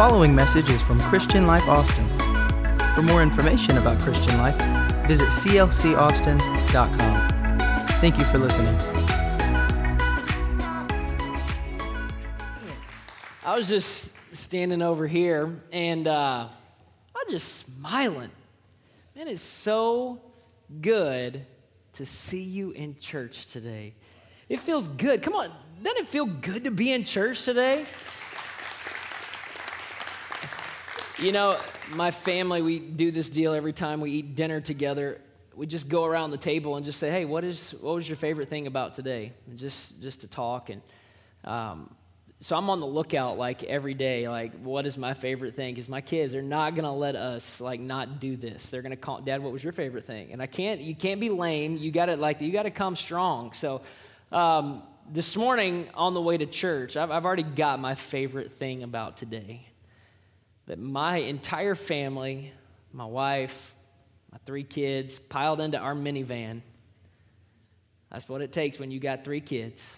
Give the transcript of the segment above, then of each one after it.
following message is from Christian Life Austin. For more information about Christian Life, visit clcaustin.com. Thank you for listening. I was just standing over here and uh, I was just smiling. Man, it's so good to see you in church today. It feels good. Come on, doesn't it feel good to be in church today? You know, my family, we do this deal every time we eat dinner together. We just go around the table and just say, "Hey, what is what was your favorite thing about today?" And just just to talk and um, so I'm on the lookout like every day, like what is my favorite thing? Because my kids are not gonna let us like not do this. They're gonna call, Dad, what was your favorite thing? And I can't, you can't be lame. You gotta like, you gotta come strong. So um, this morning on the way to church, I've, I've already got my favorite thing about today. That my entire family, my wife, my three kids, piled into our minivan. That's what it takes when you got three kids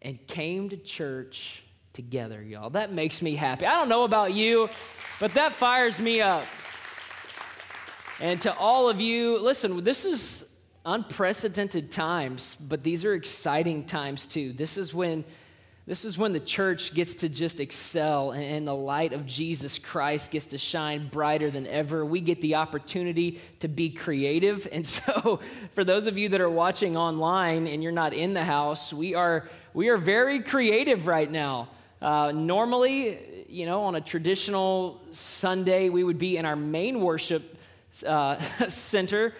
and came to church together, y'all. That makes me happy. I don't know about you, but that fires me up. And to all of you, listen, this is unprecedented times, but these are exciting times too. This is when this is when the church gets to just excel and the light of Jesus Christ gets to shine brighter than ever. We get the opportunity to be creative. And so, for those of you that are watching online and you're not in the house, we are we are very creative right now. Uh, normally, you know, on a traditional Sunday, we would be in our main worship uh, center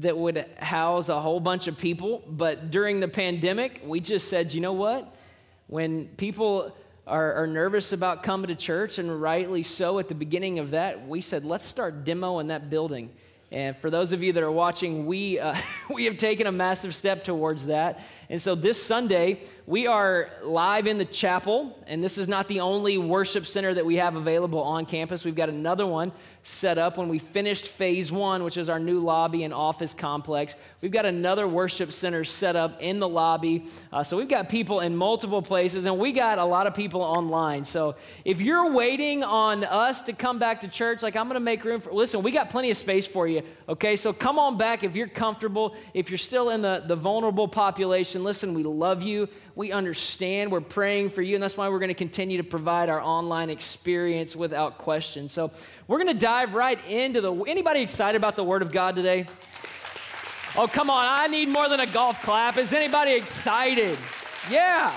that would house a whole bunch of people. But during the pandemic, we just said, you know what? When people are, are, nervous about coming to church, and rightly so at the beginning of that, we said, let's start demo in that building. And for those of you that are watching, we, uh, we have taken a massive step towards that. And so this Sunday, we are live in the chapel, and this is not the only worship center that we have available on campus. We've got another one set up when we finished phase one, which is our new lobby and office complex. We've got another worship center set up in the lobby. Uh, so we've got people in multiple places, and we got a lot of people online. So if you're waiting on us to come back to church, like I'm going to make room for, listen, we got plenty of space for you, okay? So come on back if you're comfortable, if you're still in the, the vulnerable population listen, we love you. We understand. We're praying for you. And that's why we're going to continue to provide our online experience without question. So we're going to dive right into the. Anybody excited about the Word of God today? Oh, come on. I need more than a golf clap. Is anybody excited? Yeah.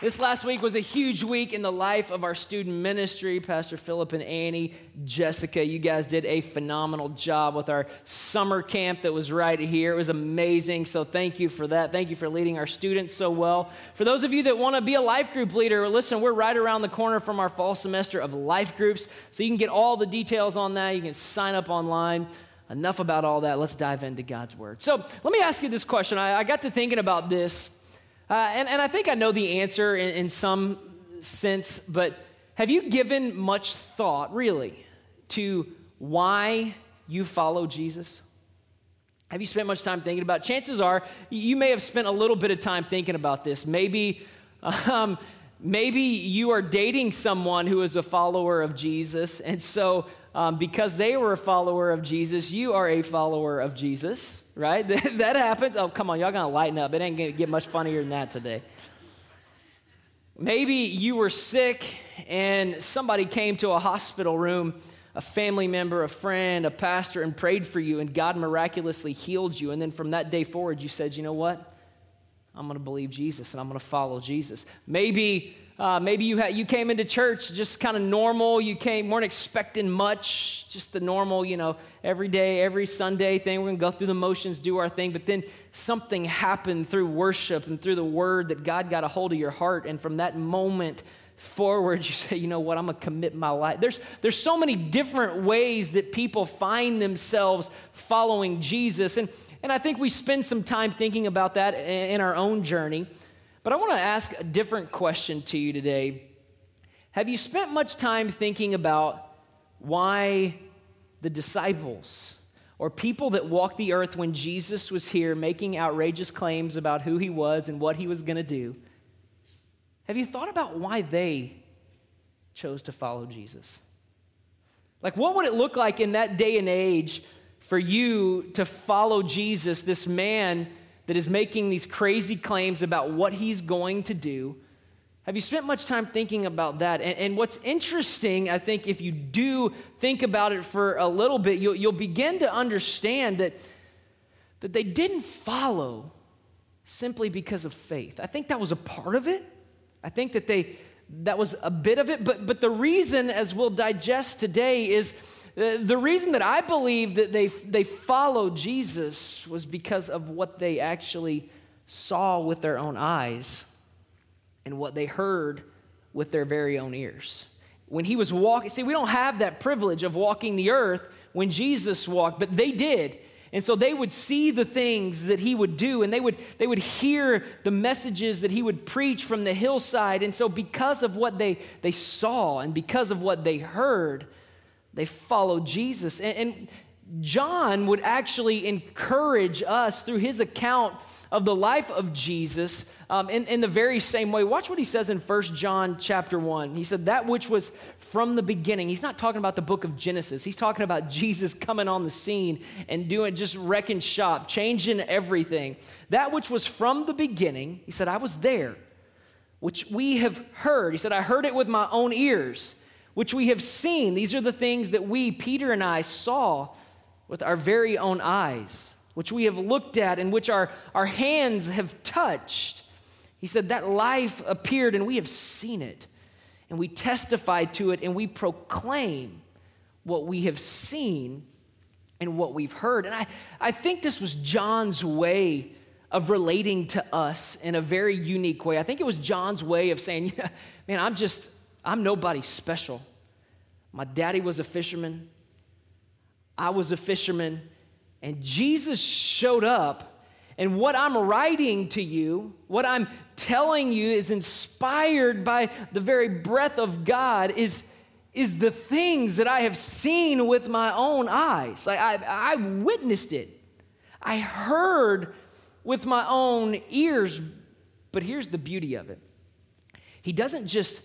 This last week was a huge week in the life of our student ministry. Pastor Philip and Annie, Jessica, you guys did a phenomenal job with our summer camp that was right here. It was amazing. So thank you for that. Thank you for leading our students so well. For those of you that want to be a life group leader, listen, we're right around the corner from our fall semester of life groups. So you can get all the details on that. You can sign up online enough about all that. Let's dive into God's word. So let me ask you this question. I, I got to thinking about this uh, and, and I think I know the answer in, in some sense, but have you given much thought, really, to why you follow Jesus? Have you spent much time thinking about? It? Chances are you may have spent a little bit of time thinking about this. Maybe, um, maybe you are dating someone who is a follower of Jesus, and so um, because they were a follower of Jesus, you are a follower of Jesus right? that happens. Oh, come on, y'all gonna lighten up. It ain't gonna get much funnier than that today. Maybe you were sick and somebody came to a hospital room, a family member, a friend, a pastor, and prayed for you, and God miraculously healed you. And then from that day forward, you said, you know what? I'm gonna believe Jesus and I'm gonna follow Jesus. Maybe uh, maybe you, you came into church just kind of normal. You came, weren't expecting much, just the normal, you know, every day, every Sunday thing. We're going to go through the motions, do our thing. But then something happened through worship and through the word that God got a hold of your heart. And from that moment forward, you say, you know what, I'm going to commit my life. There's, there's so many different ways that people find themselves following Jesus. And, and I think we spend some time thinking about that in our own journey. But I want to ask a different question to you today. Have you spent much time thinking about why the disciples or people that walked the earth when Jesus was here making outrageous claims about who he was and what he was going to do? Have you thought about why they chose to follow Jesus? Like, what would it look like in that day and age for you to follow Jesus, this man that is making these crazy claims about what he's going to do? Have you spent much time thinking about that? And, and, what's interesting, I think, if you do think about it for a little bit, you'll, you'll begin to understand that, that they didn't follow simply because of faith. I think that was a part of it. I think that they that was a bit of it, but but the reason, as we'll digest today, is Uh, the reason that I believe that they they followed Jesus was because of what they actually saw with their own eyes and what they heard with their very own ears. When he was walking, see, we don't have that privilege of walking the earth when Jesus walked, but they did. And so they would see the things that he would do, and they would, they would hear the messages that he would preach from the hillside. And so, because of what they, they saw and because of what they heard, they followed Jesus. And, and John would actually encourage us through his account of the life of Jesus um, in, in the very same way. Watch what he says in 1 John chapter 1. He said, That which was from the beginning. He's not talking about the book of Genesis. He's talking about Jesus coming on the scene and doing just wrecking shop, changing everything. That which was from the beginning, he said, I was there, which we have heard. He said, I heard it with my own ears, which we have seen. These are the things that we, Peter and I, saw with our very own eyes which we have looked at and which our, our hands have touched. He said, That life appeared and we have seen it. And we testify to it and we proclaim what we have seen and what we've heard. And I, I think this was John's way of relating to us in a very unique way. I think it was John's way of saying, yeah, Man, I'm just, I'm nobody special. My daddy was a fisherman. I was a fisherman. And Jesus showed up, and what I'm writing to you, what I'm telling you is inspired by the very breath of God, is, is the things that I have seen with my own eyes. Like I, I witnessed it, I heard with my own ears. But here's the beauty of it He doesn't just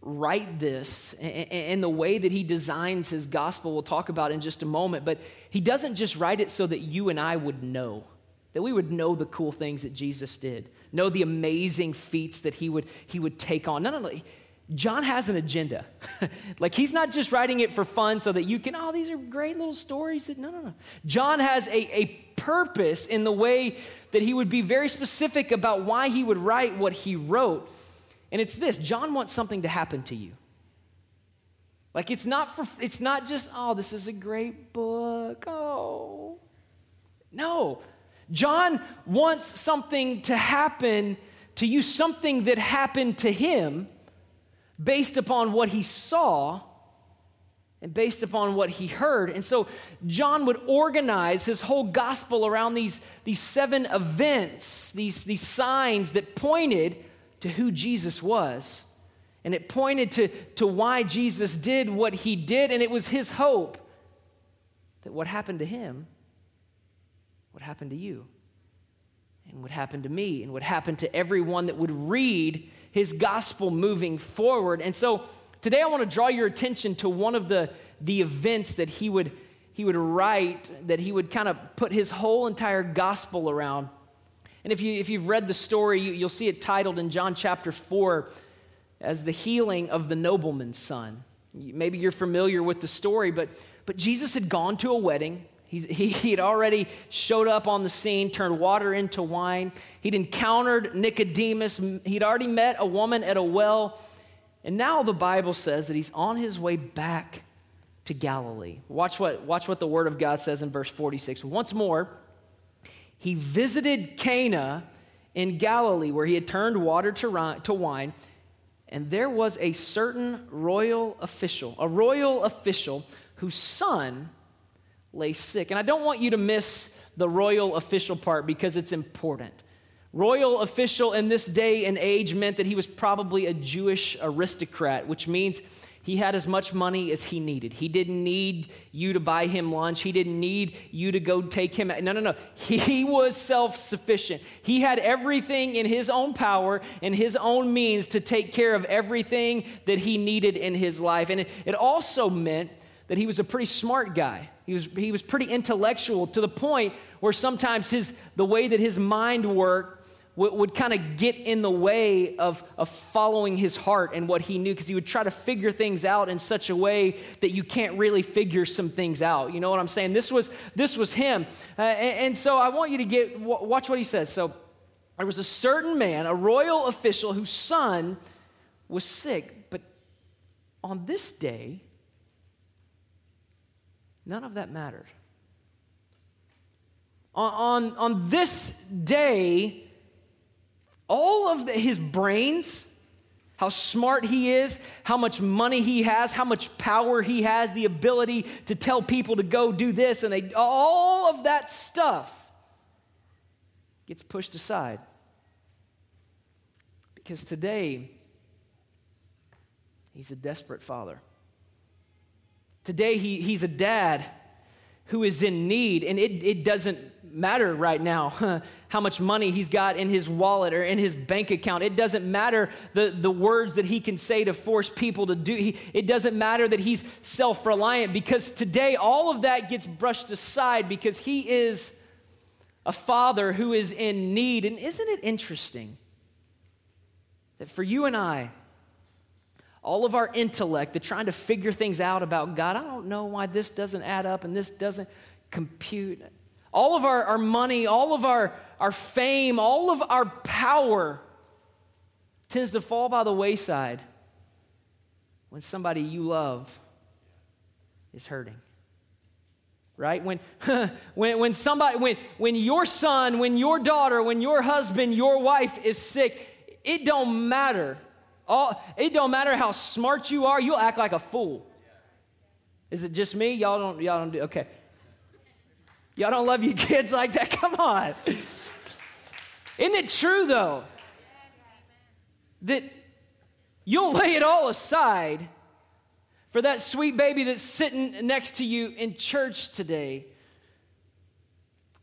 write this in the way that he designs his gospel, we'll talk about in just a moment, but he doesn't just write it so that you and I would know, that we would know the cool things that Jesus did, know the amazing feats that he would, he would take on. No, no, no. John has an agenda. like he's not just writing it for fun so that you can, oh, these are great little stories. that No, no, no. John has a, a purpose in the way that he would be very specific about why he would write what he wrote. And it's this John wants something to happen to you. Like it's not for it's not just, oh, this is a great book. Oh. No. John wants something to happen to you, something that happened to him based upon what he saw and based upon what he heard. And so John would organize his whole gospel around these, these seven events, these, these signs that pointed to who Jesus was. And it pointed to, to why Jesus did what he did. And it was his hope that what happened to him would happen to you, and would happen to me, and would happen to everyone that would read his gospel moving forward. And so today I want to draw your attention to one of the, the events that he would, he would write, that he would kind of put his whole entire gospel around. And if, you, if you've read the story, you, you'll see it titled in John chapter 4 as the healing of the nobleman's son. Maybe you're familiar with the story, but, but Jesus had gone to a wedding. He's, he, he had already showed up on the scene, turned water into wine. He'd encountered Nicodemus. He'd already met a woman at a well. And now the Bible says that he's on his way back to Galilee. Watch what, watch what the Word of God says in verse 46. Once more, he visited Cana in Galilee, where he had turned water to wine, and there was a certain royal official, a royal official whose son lay sick. And I don't want you to miss the royal official part because it's important. Royal official in this day and age meant that he was probably a Jewish aristocrat, which means He had as much money as he needed. He didn't need you to buy him lunch. He didn't need you to go take him. No, no, no. He was self sufficient. He had everything in his own power and his own means to take care of everything that he needed in his life. And it, it also meant that he was a pretty smart guy. He was, he was pretty intellectual to the point where sometimes his, the way that his mind worked would, would kind of get in the way of, of following his heart and what he knew because he would try to figure things out in such a way that you can't really figure some things out. You know what I'm saying? This was, this was him. Uh, and, and so I want you to get, watch what he says. So there was a certain man, a royal official, whose son was sick. But on this day, none of that mattered. On, on, on this day, all of the, his brains, how smart he is, how much money he has, how much power he has, the ability to tell people to go do this, and they, all of that stuff gets pushed aside. Because today, he's a desperate father. Today, he, he's a dad who is in need, and it, it doesn't matter right now how much money he's got in his wallet or in his bank account. It doesn't matter the, the words that he can say to force people to do. He, it doesn't matter that he's self reliant because today all of that gets brushed aside because he is a father who is in need. And isn't it interesting that for you and I, all of our intellect, the trying to figure things out about God, I don't know why this doesn't add up and this doesn't compute. All of our, our money, all of our, our fame, all of our power tends to fall by the wayside when somebody you love is hurting. Right? When, when, when somebody, when, when your son, when your daughter, when your husband, your wife is sick, it don't matter. All, it don't matter how smart you are, you'll act like a fool. Is it just me? Y'all don't, y'all don't do, okay. Y'all don't love your kids like that? Come on. Isn't it true, though, that you'll lay it all aside for that sweet baby that's sitting next to you in church today?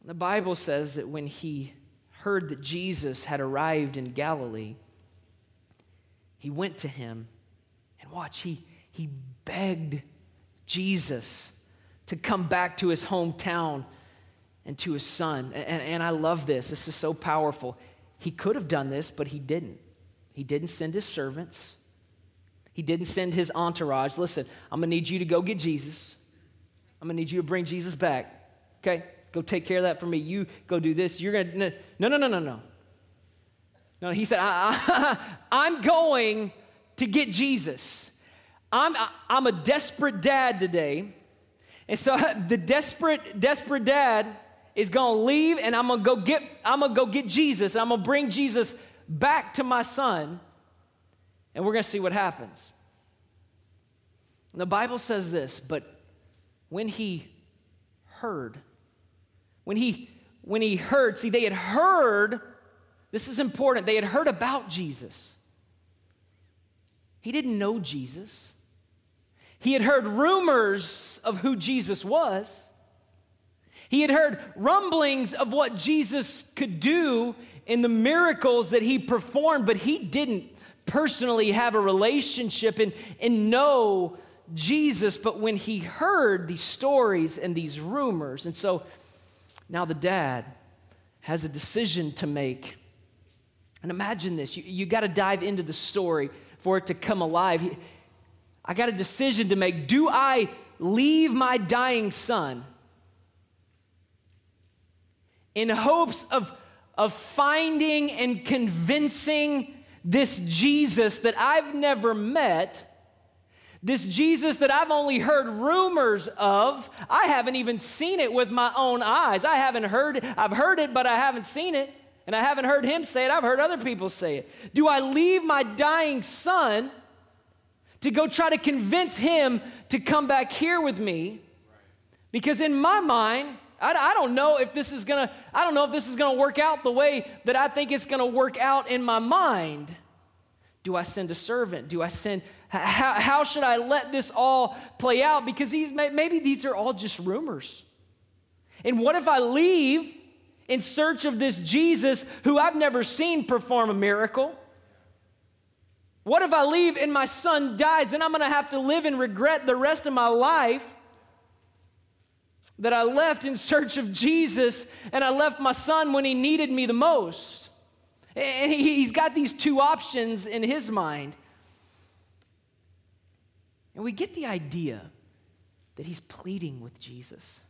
The Bible says that when he heard that Jesus had arrived in Galilee, he went to him and watch, he, he begged Jesus to come back to his hometown and to his son. And, and I love this. This is so powerful. He could have done this, but he didn't. He didn't send his servants, he didn't send his entourage. Listen, I'm going to need you to go get Jesus. I'm going to need you to bring Jesus back. Okay? Go take care of that for me. You go do this. You're going to. No, no, no, no, no. No, he said, I, am going to get Jesus. I'm, I'm a desperate dad today. And so the desperate, desperate dad is going to leave and I'm going to go get I'm going to go get Jesus. I'm going to bring Jesus back to my son and we're going to see what happens. And the Bible says this, but when he heard when he when he heard, see they had heard this is important. They had heard about Jesus. He didn't know Jesus. He had heard rumors of who Jesus was. He had heard rumblings of what Jesus could do in the miracles that he performed, but he didn't personally have a relationship and, and know Jesus. But when he heard these stories and these rumors, and so now the dad has a decision to make. And imagine this you, you got to dive into the story for it to come alive. I got a decision to make. Do I leave my dying son? In hopes of, of finding and convincing this Jesus that I've never met, this Jesus that I've only heard rumors of. I haven't even seen it with my own eyes. I haven't heard it. I've heard it, but I haven't seen it. And I haven't heard him say it. I've heard other people say it. Do I leave my dying son to go try to convince him to come back here with me? Because in my mind, I, I don't know if this is gonna, I don't know if this is gonna work out the way that I think it's gonna work out in my mind. Do I send a servant? Do I send, how, how should I let this all play out? Because these, maybe these are all just rumors. And what if I leave in search of this Jesus who I've never seen perform a miracle? What if I leave and my son dies and I'm to have to live in regret the rest of my life? That I left in search of Jesus and I left my son when he needed me the most. And he's got these two options in his mind. And we get the idea that he's pleading with Jesus.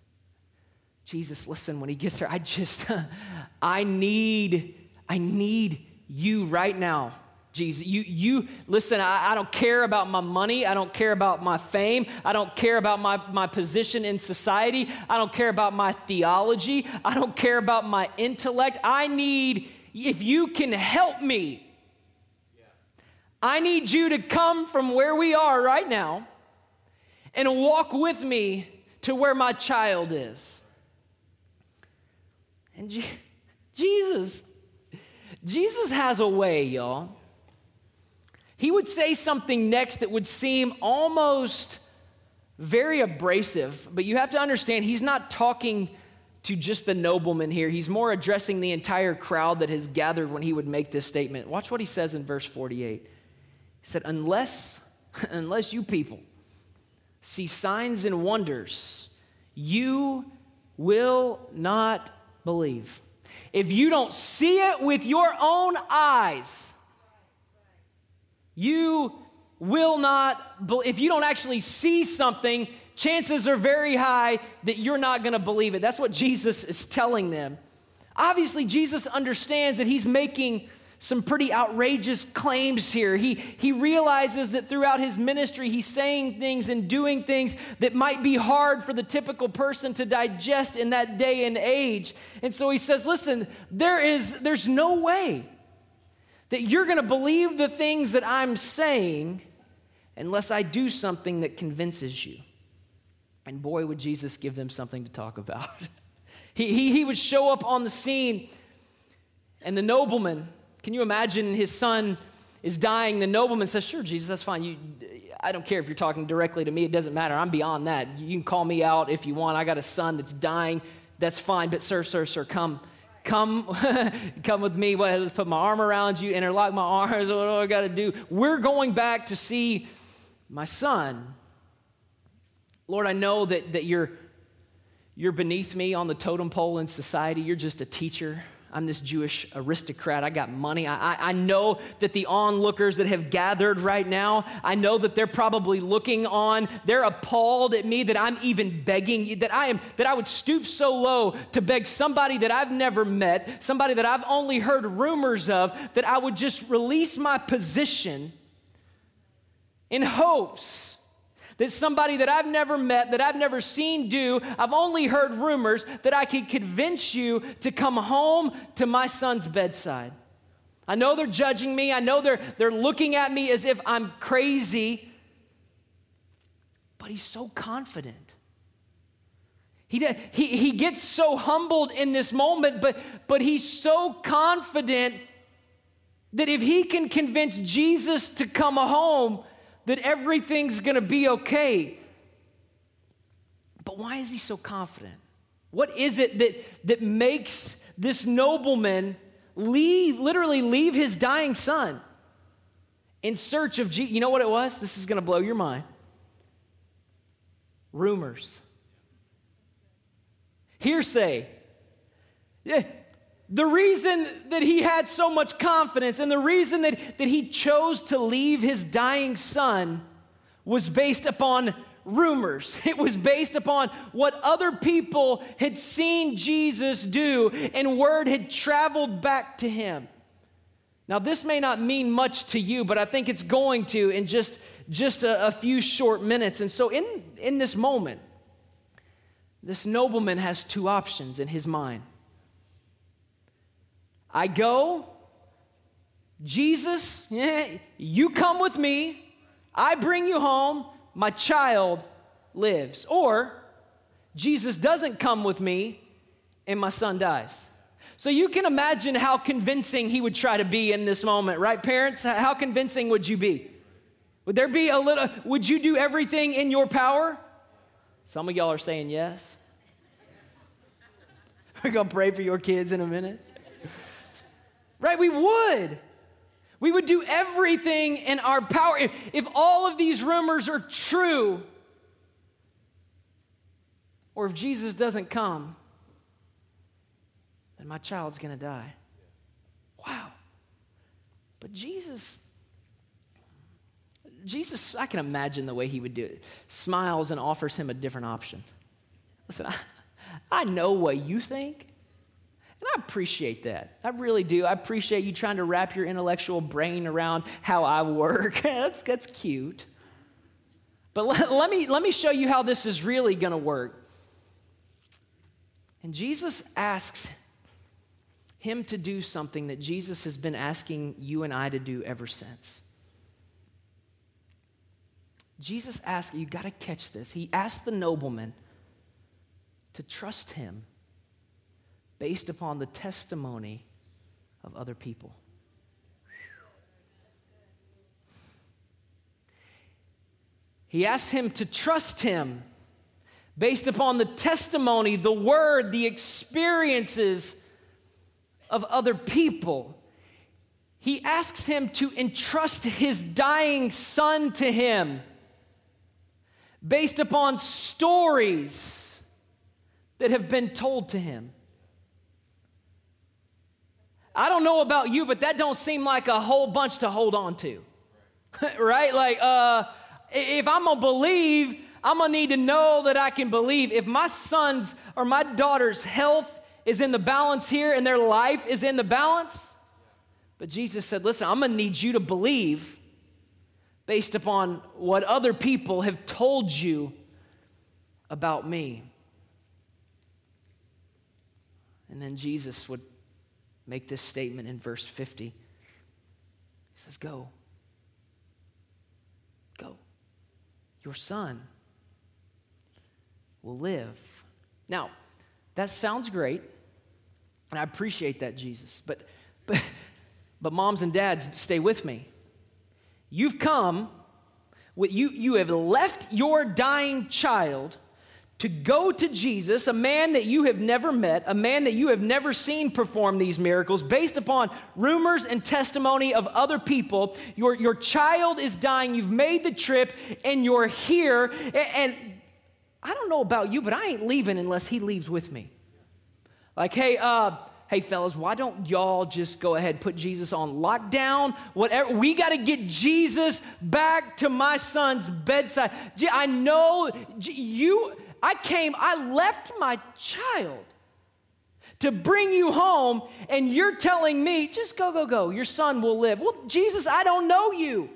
Jesus, listen, when he gets there, I just, I need, I need you right now. Jesus, you, you listen, I, I, don't care about my money. I don't care about my fame. I don't care about my, my position in society. I don't care about my theology. I don't care about my intellect. I need, if you can help me, I need you to come from where we are right now and walk with me to where my child is. And Je- Jesus, Jesus has a way, y'all. He would say something next that would seem almost very abrasive, but you have to understand he's not talking to just the nobleman here. He's more addressing the entire crowd that has gathered when he would make this statement. Watch what he says in verse 48. He said, Unless, unless you people see signs and wonders, you will not believe. If you don't see it with your own eyes, you will not, if you don't actually see something, chances are very high that you're not going to believe it. That's what Jesus is telling them. Obviously, Jesus understands that he's making some pretty outrageous claims here. He, he realizes that throughout his ministry, he's saying things and doing things that might be hard for the typical person to digest in that day and age. And so he says, Listen, there is, there's no way that you're going to believe the things that I'm saying unless I do something that convinces you. And boy, would Jesus give them something to talk about. he, he, he would show up on the scene, and the nobleman, can you imagine his son is dying? The nobleman says, Sure, Jesus, that's fine. You, I don't care if you're talking directly to me, it doesn't matter. I'm beyond that. You can call me out if you want. I got a son that's dying. That's fine. But, sir, sir, sir, come. Come, come with me. Well, let's put my arm around you, interlock my arms. What do I got to do? We're going back to see my son. Lord, I know that, that you're, you're beneath me on the totem pole in society. You're just a teacher. I'm this Jewish aristocrat. I got money. I, I, I, know that the onlookers that have gathered right now, I know that they're probably looking on. They're appalled at me that I'm even begging, that I am, that I would stoop so low to beg somebody that I've never met, somebody that I've only heard rumors of, that I would just release my position in hopes that somebody that I've never met, that I've never seen do, I've only heard rumors, that I could convince you to come home to my son's bedside. I know they're judging me. I know they're, they're looking at me as if I'm crazy. But he's so confident. He, he, he gets so humbled in this moment, but, but he's so confident that if he can convince Jesus to come home, that everything's gonna be okay. But why is he so confident? What is it that, that makes this nobleman leave, literally leave his dying son in search of Jesus? You know what it was? This is gonna blow your mind. Rumors. Hearsay. Yeah, the reason that he had so much confidence and the reason that, that he chose to leave his dying son was based upon rumors. It was based upon what other people had seen Jesus do, and word had traveled back to him. Now, this may not mean much to you, but I think it's going to in just, just a, a few short minutes. And so, in, in this moment, this nobleman has two options in his mind. I go, Jesus, you come with me, I bring you home, my child lives. Or Jesus doesn't come with me and my son dies. So you can imagine how convincing he would try to be in this moment, right, parents? How convincing would you be? Would there be a little, would you do everything in your power? Some of y'all are saying yes. We're to pray for your kids in a minute. Right? We would. We would do everything in our power. If, all of these rumors are true, or if Jesus doesn't come, then my child's going to die. Wow. But Jesus, Jesus, I can imagine the way he would do it. Smiles and offers him a different option. Listen, I, I know what you think. And I appreciate that. I really do. I appreciate you trying to wrap your intellectual brain around how I work. that's, that's cute. But let, let, me, let me show you how this is really going to work. And Jesus asks him to do something that Jesus has been asking you and I to do ever since. Jesus asked, you got to catch this. He asked the nobleman to trust him based upon the testimony of other people. He asked him to trust him based upon the testimony, the word, the experiences of other people. He asks him to entrust his dying son to him based upon stories that have been told to him. I don't know about you, but that don't seem like a whole bunch to hold on to. right? Like, uh, if I'm gonna believe, I'm gonna need to know that I can believe. If my son's or my daughter's health is in the balance here and their life is in the balance, but Jesus said, listen, I'm gonna need you to believe based upon what other people have told you about me. And then Jesus would make this statement in verse 50. He says, Go. Go. Your son will live. Now, that sounds great, and I appreciate that, Jesus. But, but, but moms and dads, stay with me. You've come, with, you, you have left your dying child to go to Jesus, a man that you have never met, a man that you have never seen perform these miracles, based upon rumors and testimony of other people. Your, your child is dying, you've made the trip, and you're here. And, and I don't know about you, but I ain't leaving unless he leaves with me. Like, hey, uh, hey fellas why don't y'all just go ahead put jesus on lockdown whatever we got to get jesus back to my son's bedside i know you I came, I left my child to bring you home, and you're telling me, just go, go, go, your son will live. Well, Jesus, I don't know you.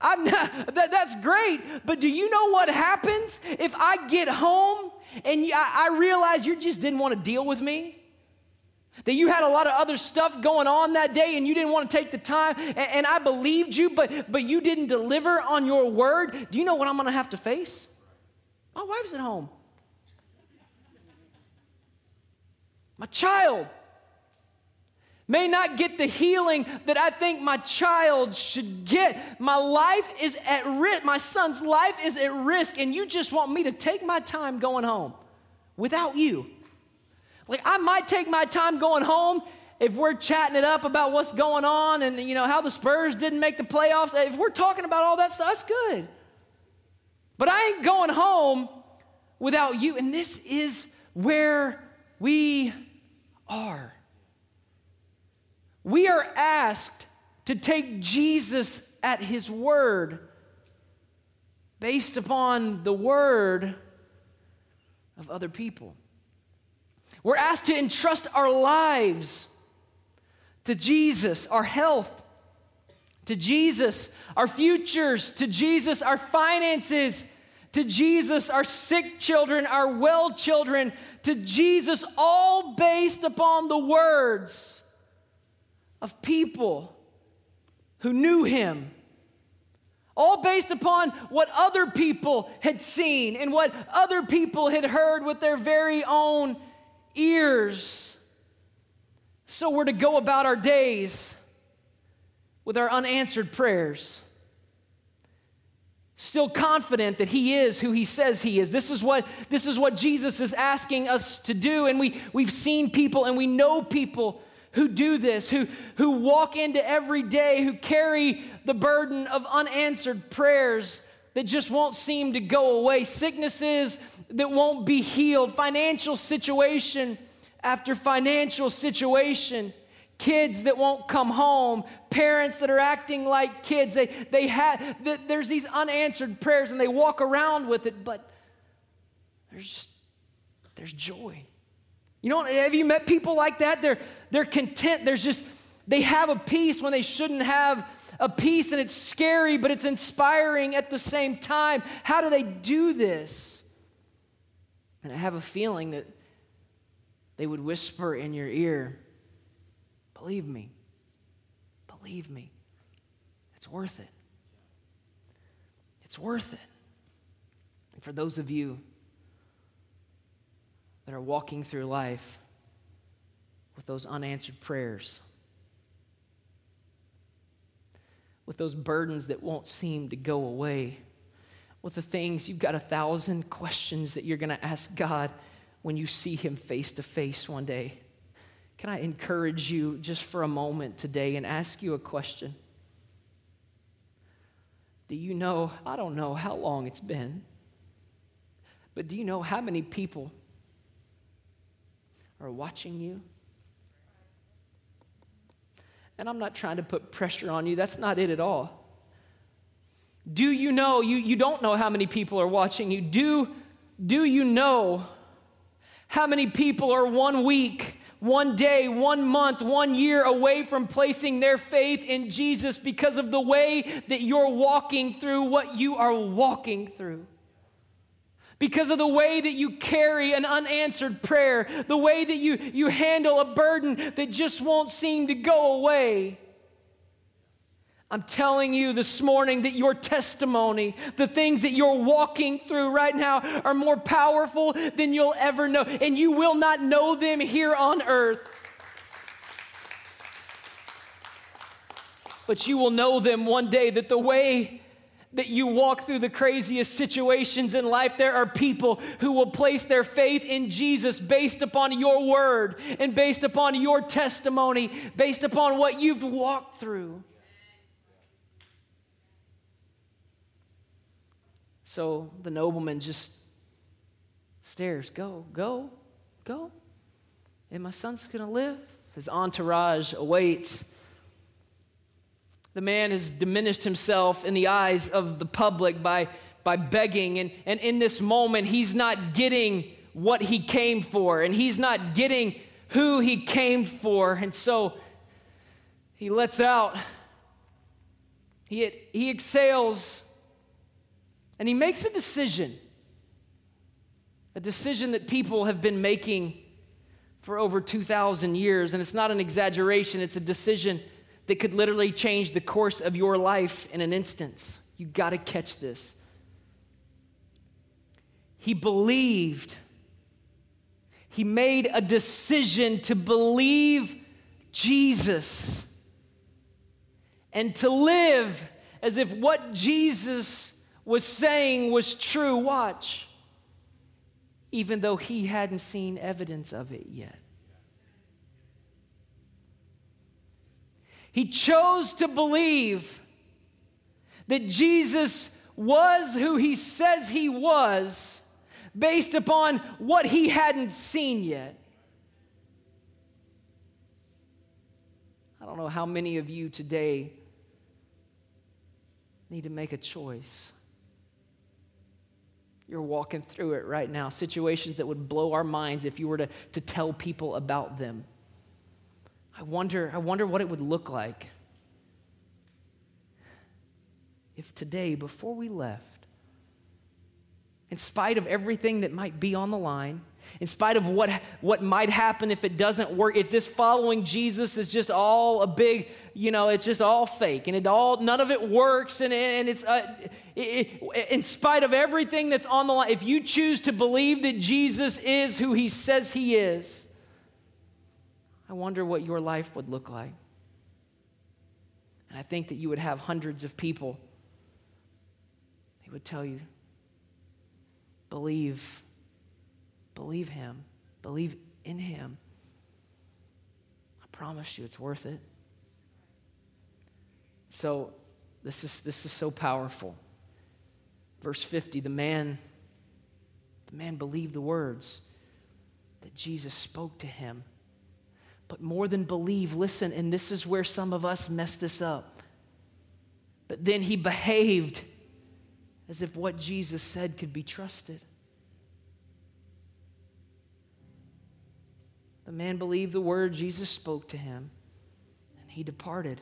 I'm not, that, that's great, but do you know what happens if I get home and I, I realize you just didn't want to deal with me? That you had a lot of other stuff going on that day and you didn't want to take the time, and, and I believed you, but, but you didn't deliver on your word. Do you know what I'm going to have to face? My wife's at home. My child may not get the healing that I think my child should get. My life is at risk. My son's life is at risk, and you just want me to take my time going home without you. Like, I might take my time going home if we're chatting it up about what's going on and, you know, how the Spurs didn't make the playoffs. If we're talking about all that stuff, that's good. But I ain't going home without you. And this is where we are. We are asked to take Jesus at his word based upon the word of other people. We're asked to entrust our lives to Jesus, our health to Jesus, our futures to Jesus, our finances to Jesus, our sick children, our well children, to Jesus, all based upon the words of people who knew him. All based upon what other people had seen and what other people had heard with their very own ears. So we're to go about our days with our unanswered prayers. Still confident that he is who he says he is. This is what, this is what Jesus is asking us to do. And we, we've seen people and we know people who do this, who, who walk into every day, who carry the burden of unanswered prayers that just won't seem to go away, sicknesses that won't be healed, financial situation after financial situation, kids that won't come home, parents that are acting like kids. They, they have, there's these unanswered prayers and they walk around with it, but there's there's joy. You know, have you met people like that? They're, they're content. There's just, they have a peace when they shouldn't have a peace, and it's scary, but it's inspiring at the same time. How do they do this? And I have a feeling that they would whisper in your ear, Believe me, believe me, it's worth it. It's worth it. And for those of you that are walking through life with those unanswered prayers, with those burdens that won't seem to go away, with the things you've got a thousand questions that you're going to ask God when you see Him face to face one day. Can I encourage you just for a moment today and ask you a question? Do you know? I don't know how long it's been, but do you know how many people are watching you? And I'm not trying to put pressure on you, that's not it at all. Do you know, you, you don't know how many people are watching you. Do, do you know how many people are one week, one day, one month, one year away from placing their faith in Jesus because of the way that you're walking through what you are walking through? because of the way that you carry an unanswered prayer, the way that you, you handle a burden that just won't seem to go away. I'm telling you this morning that your testimony, the things that you're walking through right now, are more powerful than you'll ever know, and you will not know them here on earth. But you will know them one day that the way that you walk through the craziest situations in life, there are people who will place their faith in Jesus based upon your word and based upon your testimony, based upon what you've walked through. So the nobleman just stares, Go, go, go. And my son's gonna live. His entourage awaits the man has diminished himself in the eyes of the public by, by begging. And, and in this moment, he's not getting what he came for, and he's not getting who he came for. And so he lets out, he, he exhales, and he makes a decision. A decision that people have been making for over 2,000 years. And it's not an exaggeration, it's a decision that could literally change the course of your life in an instance. You got to catch this. He believed. He made a decision to believe Jesus and to live as if what Jesus was saying was true. Watch. Even though he hadn't seen evidence of it yet. He chose to believe that Jesus was who he says he was based upon what he hadn't seen yet. I don't know how many of you today need to make a choice. You're walking through it right now, situations that would blow our minds if you were to, to tell people about them. I wonder, I wonder what it would look like if today, before we left, in spite of everything that might be on the line, in spite of what, what might happen if it doesn't work, if this following Jesus is just all a big, you know, it's just all fake and it all, none of it works and, and it's, uh, it, in spite of everything that's on the line, if you choose to believe that Jesus is who he says he is, I I wonder what your life would look like. And I think that you would have hundreds of people they would tell you, believe, believe Him, believe in Him. I promise you it's worth it. So, this is, this is so powerful. Verse 50 the man, the man believed the words that Jesus spoke to him. But more than believe, listen, and this is where some of us mess this up. But then he behaved as if what Jesus said could be trusted. The man believed the word Jesus spoke to him, and he departed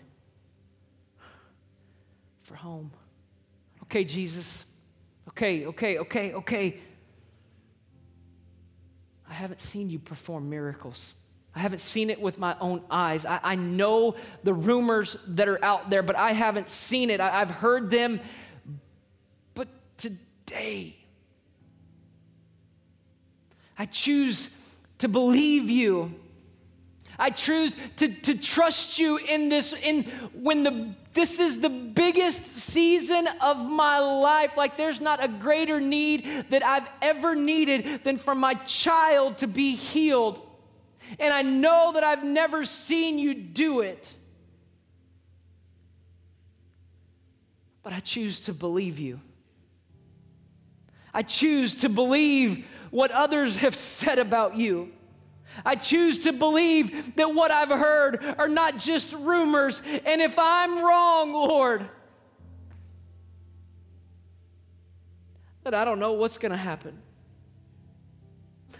for home. Okay, Jesus. Okay, okay, okay, okay. I haven't seen you perform miracles. I haven't seen it with my own eyes. I, I know the rumors that are out there, but I haven't seen it. I, I've heard them. But today, I choose to believe you. I choose to, to trust you in this in when the this is the biggest season of my life. Like, there's not a greater need that I've ever needed than for my child to be healed. And I know that I've never seen you do it. But I choose to believe you. I choose to believe what others have said about you. I choose to believe that what I've heard are not just rumors. And if I'm wrong, Lord, that I don't know what's going to happen.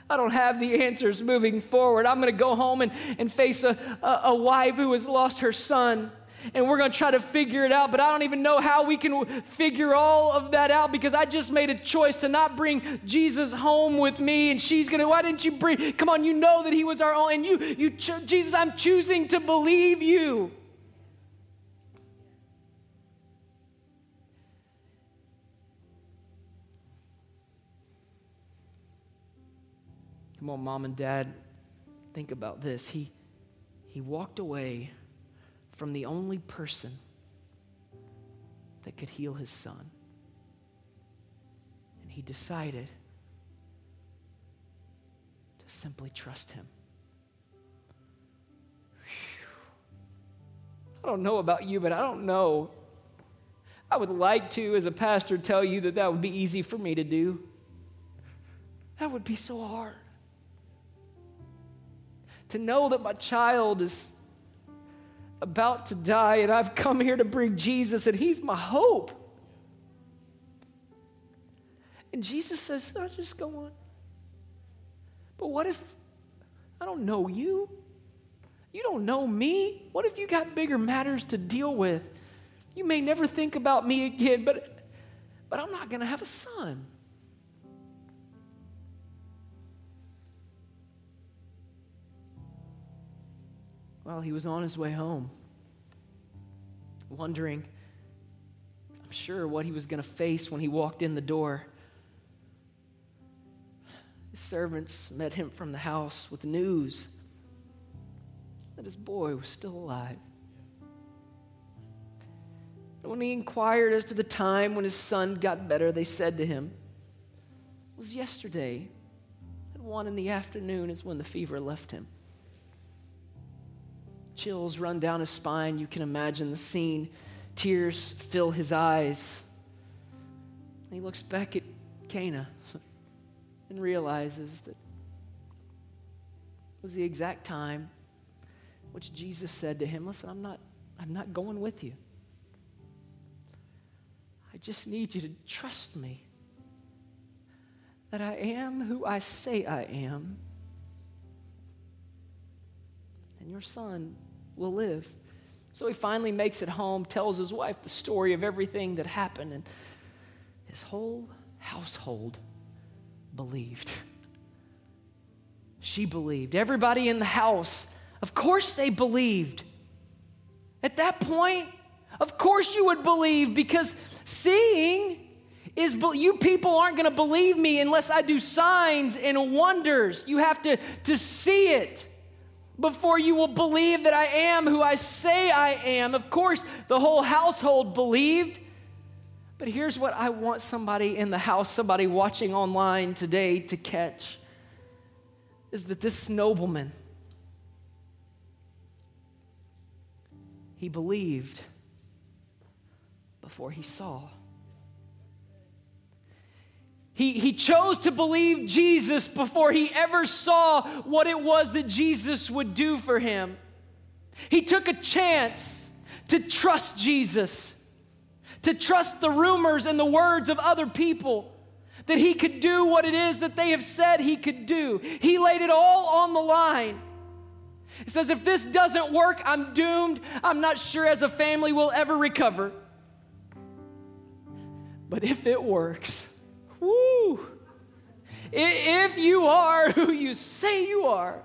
I don't have the answers moving forward. I'm going to go home and, and face a, a, a wife who has lost her son and we're going to try to figure it out. But I don't even know how we can figure all of that out because I just made a choice to not bring Jesus home with me. And she's going to, why didn't you bring, come on, you know that he was our own. And you, you, Jesus, I'm choosing to believe you. Come on, mom and dad, think about this. He, he walked away from the only person that could heal his son. And he decided to simply trust him. I don't know about you, but I don't know. I would like to, as a pastor, tell you that that would be easy for me to do. That would be so hard. To know that my child is about to die, and I've come here to bring Jesus, and He's my hope. And Jesus says, oh, just go on. But what if I don't know you? You don't know me. What if you got bigger matters to deal with? You may never think about me again, but, but I'm not going to have a son. Well, he was on his way home, wondering, I'm sure, what he was going to face when he walked in the door. His servants met him from the house with news that his boy was still alive. And when he inquired as to the time when his son got better, they said to him, It was yesterday. At one in the afternoon is when the fever left him. Chills run down his spine. You can imagine the scene. Tears fill his eyes. he looks back at Cana and realizes that it was the exact time which Jesus said to him, Listen, I'm not, I'm not going with you. I just need you to trust me that I am who I say I am. And your son will live. So he finally makes it home, tells his wife the story of everything that happened, and his whole household believed. She believed. Everybody in the house, of course, they believed. At that point, of course, you would believe because seeing is you people aren't going to believe me unless I do signs and wonders. You have to, to see it. Before you will believe that I am who I say I am. Of course, the whole household believed. But here's what I want somebody in the house, somebody watching online today to catch is that this nobleman, he believed before he saw. He, he chose to believe Jesus before he ever saw what it was that Jesus would do for him. He took a chance to trust Jesus, to trust the rumors and the words of other people, that he could do what it is that they have said he could do. He laid it all on the line. It says, if this doesn't work, I'm doomed. I'm not sure as a family we'll ever recover. But if it works! If you are who you say you are,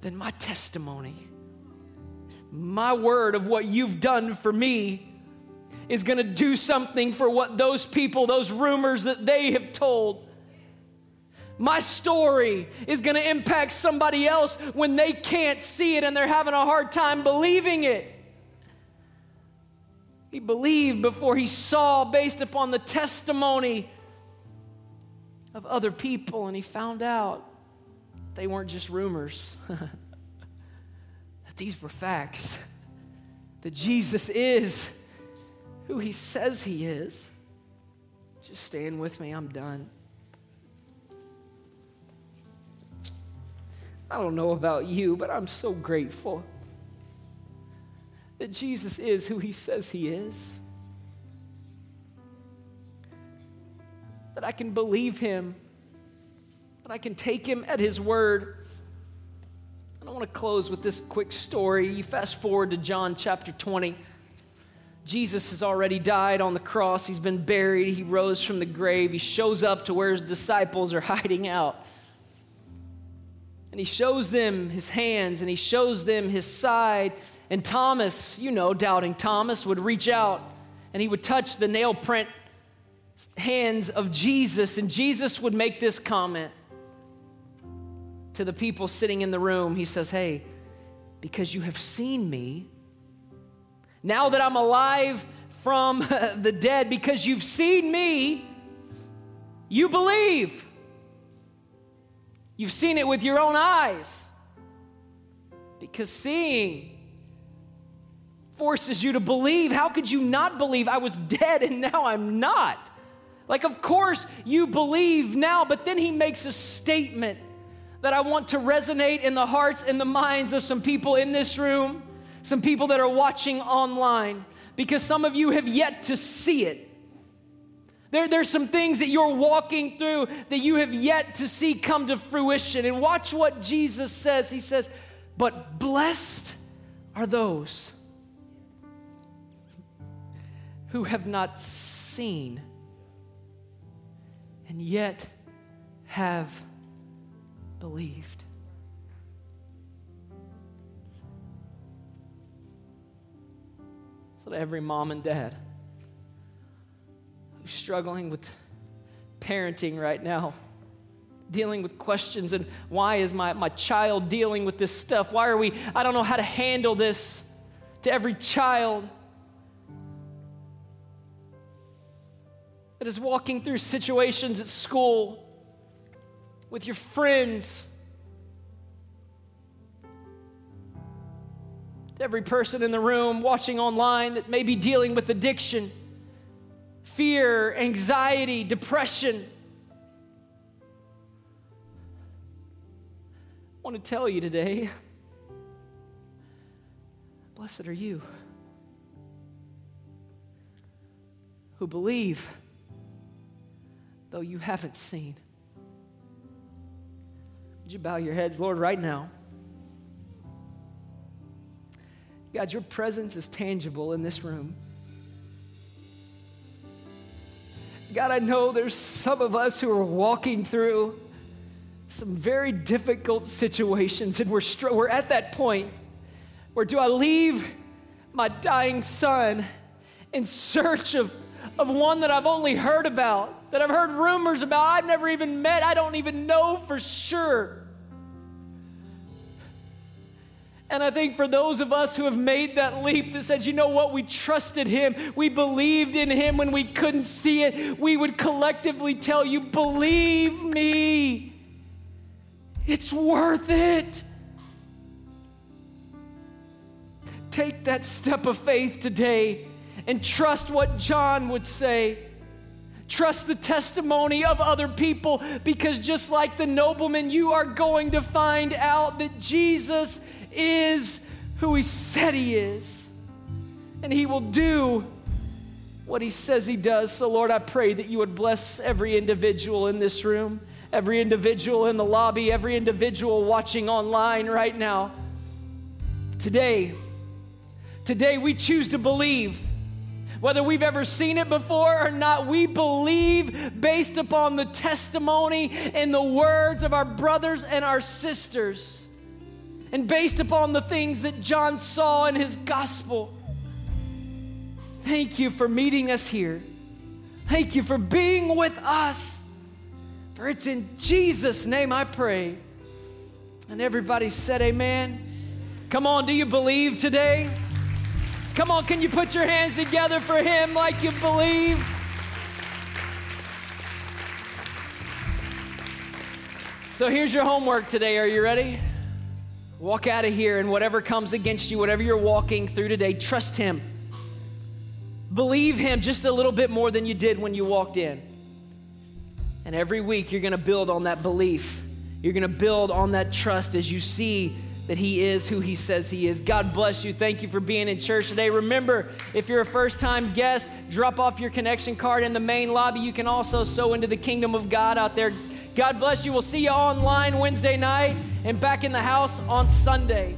then my testimony, my word of what you've done for me, is going to do something for what those people, those rumors that they have told. My story is going to impact somebody else when they can't see it and they're having a hard time believing it. He believed before he saw based upon the testimony of other people, and he found out they weren't just rumors, that these were facts, that Jesus is who he says he is. Just stand with me, I'm done. I don't know about you, but I'm so grateful that Jesus is who he says he is. That I can believe him, that I can take him at his word. And I want to close with this quick story. You fast forward to John chapter 20. Jesus has already died on the cross. He's been buried. He rose from the grave. He shows up to where his disciples are hiding out. And he shows them his hands and he shows them his side and Thomas, you know, doubting Thomas, would reach out and he would touch the nail print hands of Jesus, and Jesus would make this comment to the people sitting in the room. He says, Hey, because you have seen me, now that I'm alive from the dead, because you've seen me, you believe. You've seen it with your own eyes. Because seeing forces you to believe. How could you not believe? I was dead and now I'm not. Like, of course, you believe now, but then he makes a statement that I want to resonate in the hearts and the minds of some people in this room, some people that are watching online, because some of you have yet to see it. There, there's some things that you're walking through that you have yet to see come to fruition. And watch what Jesus says. He says, But blessed are those who have not seen and yet have believed. So, to every mom and dad who's struggling with parenting right now, dealing with questions and why is my, my child dealing with this stuff? Why are we, I don't know how to handle this. To every child that is walking through situations at school with your friends. To every person in the room watching online that may be dealing with addiction, fear, anxiety, depression. I want to tell you today blessed are you who believe though you haven't seen. Would you bow your heads, Lord, right now? God, your presence is tangible in this room. God, I know there's some of us who are walking through some very difficult situations, and we're, str- we're at that point where do I leave my dying son in search of, of one that I've only heard about? That I've heard rumors about, I've never even met, I don't even know for sure. And I think for those of us who have made that leap that said, you know what, we trusted him, we believed in him when we couldn't see it, we would collectively tell you, believe me, it's worth it. Take that step of faith today and trust what John would say. Trust the testimony of other people because just like the nobleman, you are going to find out that Jesus is who he said he is. And he will do what he says he does. So, Lord, I pray that you would bless every individual in this room, every individual in the lobby, every individual watching online right now. Today, today we choose to believe. Whether we've ever seen it before or not, we believe based upon the testimony and the words of our brothers and our sisters and based upon the things that John saw in his gospel. Thank you for meeting us here. Thank you for being with us. For it's in Jesus' name I pray. And everybody said, Amen. Come on, do you believe today? Come on, can you put your hands together for Him like you believe? So here's your homework today. Are you ready? Walk out of here, and whatever comes against you, whatever you're walking through today, trust Him. Believe Him just a little bit more than you did when you walked in. And every week, you're going to build on that belief. You're going to build on that trust as you see that He is who He says He is. God bless you. Thank you for being in church today. Remember, if you're a first time guest, drop off your connection card in the main lobby. You can also sow into the kingdom of God out there. God bless you. We'll see you online Wednesday night and back in the house on Sunday.